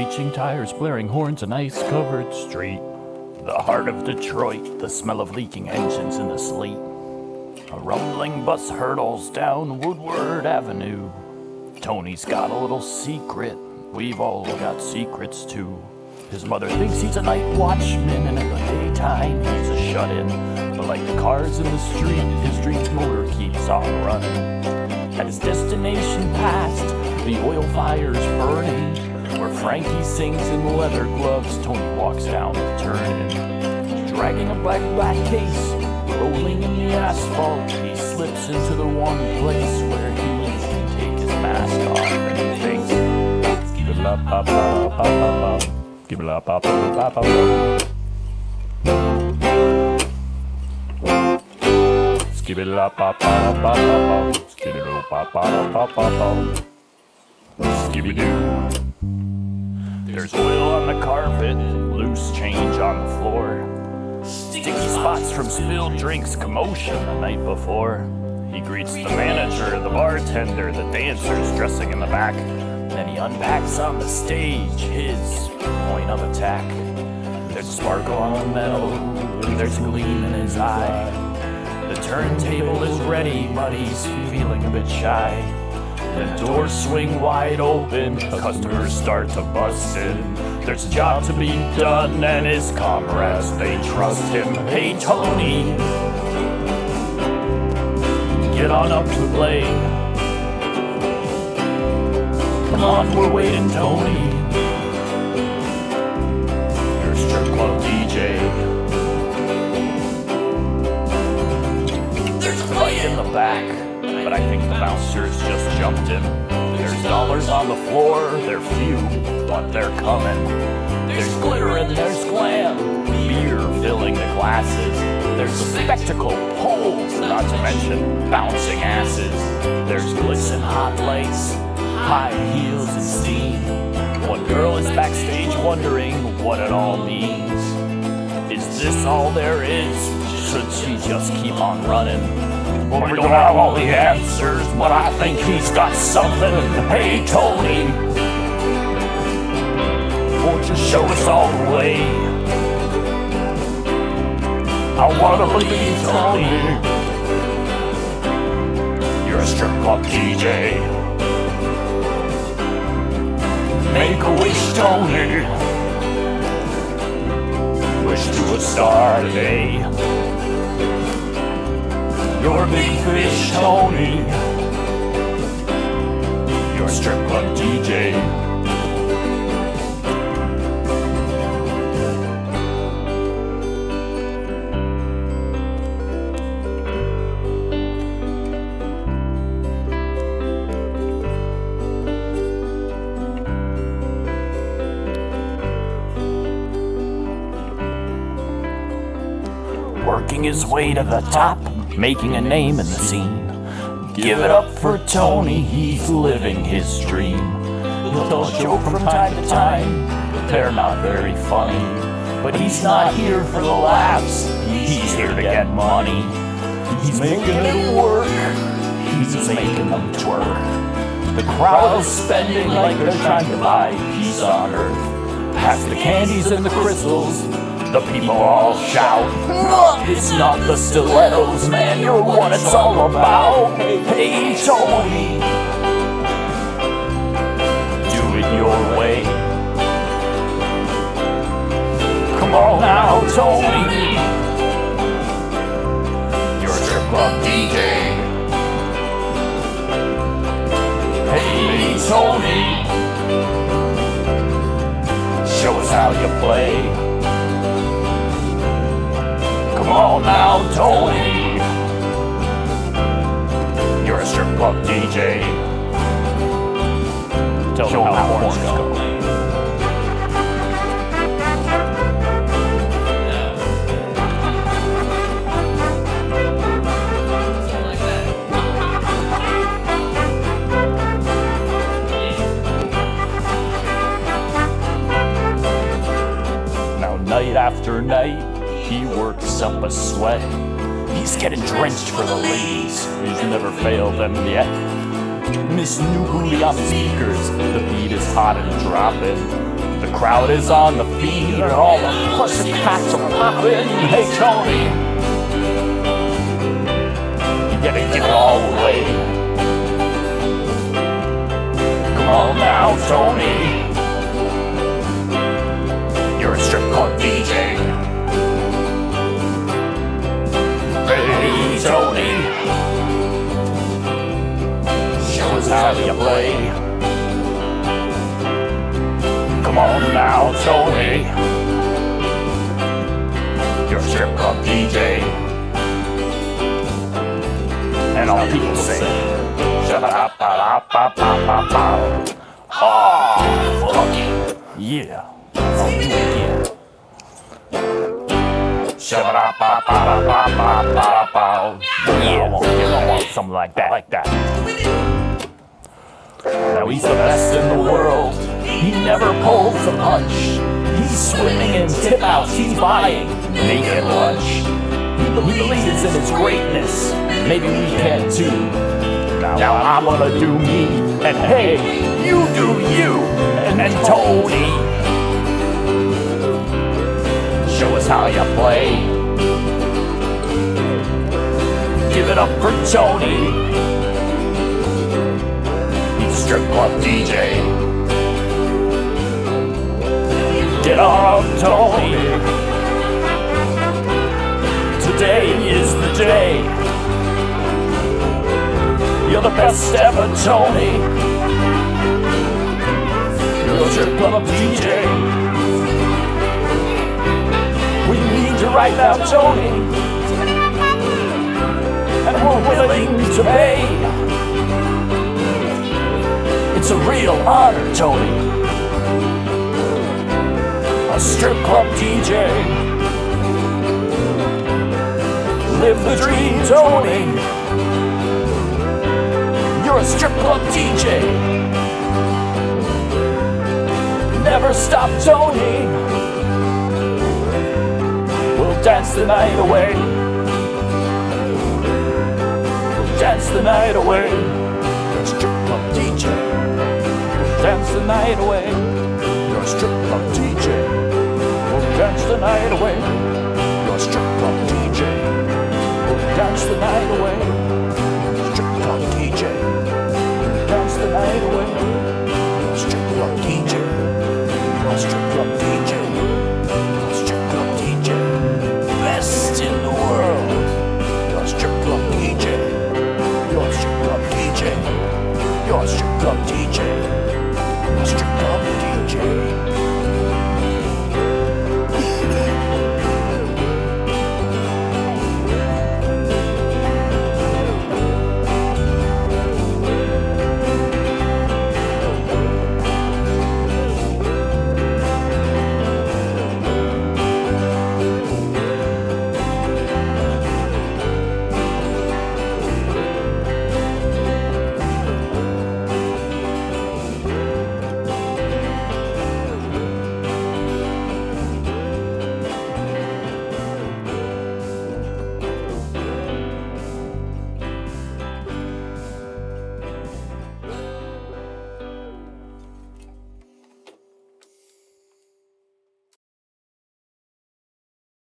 Screeching tires, blaring horns, an ice covered street. The heart of Detroit, the smell of leaking engines in the sleet. A rumbling bus hurtles down Woodward Avenue. Tony's got a little secret. We've all got secrets too. His mother thinks he's a night watchman, and in the daytime he's a shut in. But like the cars in the street, his dream's motor keeps on running. At his destination past, the oil fire's burning. Frankie sings in leather gloves, Tony walks down the turning. Dragging a black black case, rolling in the asphalt, he slips into the one place where he can take his mask off and face. Give it up, pop, pop, pop, pop, pop. Give it up, pop, pop, pop, pop. Skip it up, pop, pop, pop, pop, pop. Skip it up, pop, pop, pop, pop, pop. Skibby doo. There's oil on the carpet, loose change on the floor. Sticky spots from spilled drinks, commotion the night before. He greets the manager, the bartender, the dancers dressing in the back. Then he unpacks on the stage his point of attack. There's a sparkle on the metal, there's a gleam in his eye. The turntable is ready, but he's feeling a bit shy. The doors swing wide open, customers start to bust in. There's a job to be done, and his comrades, they trust him. Hey, Tony, get on up to play. Come on, we're waiting, Tony. You're strip club DJ. There's a fight in the back, but I think the bouncers just jumped in. There's dollars on the floor, they're few, but they're coming. There's glitter and there's glam, beer filling the glasses. There's a spectacle, poles, not to mention bouncing asses. There's glitz and hot lights, high heels and steam. One girl is backstage wondering what it all means. Is this all there is? Should she just keep on running? Well, we don't have all the answers, but I think he's got something. Hey, Tony, won't you show us all the way? I wanna believe, Tony. You're a strip club DJ. Make a wish, Tony. Wish to a star today. You're big fish, Tony. You're strip club DJ. Working his way to the top, making a name in the scene. Give it up for Tony, he's living his dream. He'll joke from time to time, but they're not very funny. But he's not here for the laughs, he's here to get money. He's making it work, he's making them twerk. The crowd is spending like they're trying to buy peace on earth. Pass the candies and the crystals, the people all shout. It's not the stilettos, man, you're what it's all about. Hey, Tony, do it your way. Come on now, Tony. You're a strip club DJ. Hey, Tony. Show us how you play. On now, Tony. You're a strip club DJ. Tell them how horns go. Now, night after night, he works up a sweat. He's getting drenched for the ladies. He's never failed them yet. Miss New Booty on the speakers. The beat is hot and dropping. The crowd is on the feet and all the pussy cats are popping. Hey Tony, you gotta give it all away. Come on now, Tony. You're a strip club you play. Come on now, Tony. You're a strip club DJ. And all people say, shut up, da ba ba ba ba. Oh, fuck. Yeah, I'll do it again. Shut up, ba ba ba ba. Yeah, want something like that, like that. Now he's the best in the world. He never pulls a punch. He's swimming in tip outs. He's buying naked lunch. He believes in his greatness. Maybe we can too. Now I'm gonna do me. And hey, you do you. And, and Tony, show us how you play. Give it up for Tony. Strip club DJ. Get up, Tony. Today is the day. You're the best ever, Tony. You're a strip club DJ. We need you right now, Tony. And we're willing to pay. It's a real honor, Tony. A strip club DJ. Live the dream, Tony. You're a strip club DJ. Never stop, Tony. We'll dance the night away. We'll dance the night away. Strip night away. You're a strip club DJ. We'll dance the night away. You're a strip club DJ. We'll dance the night away.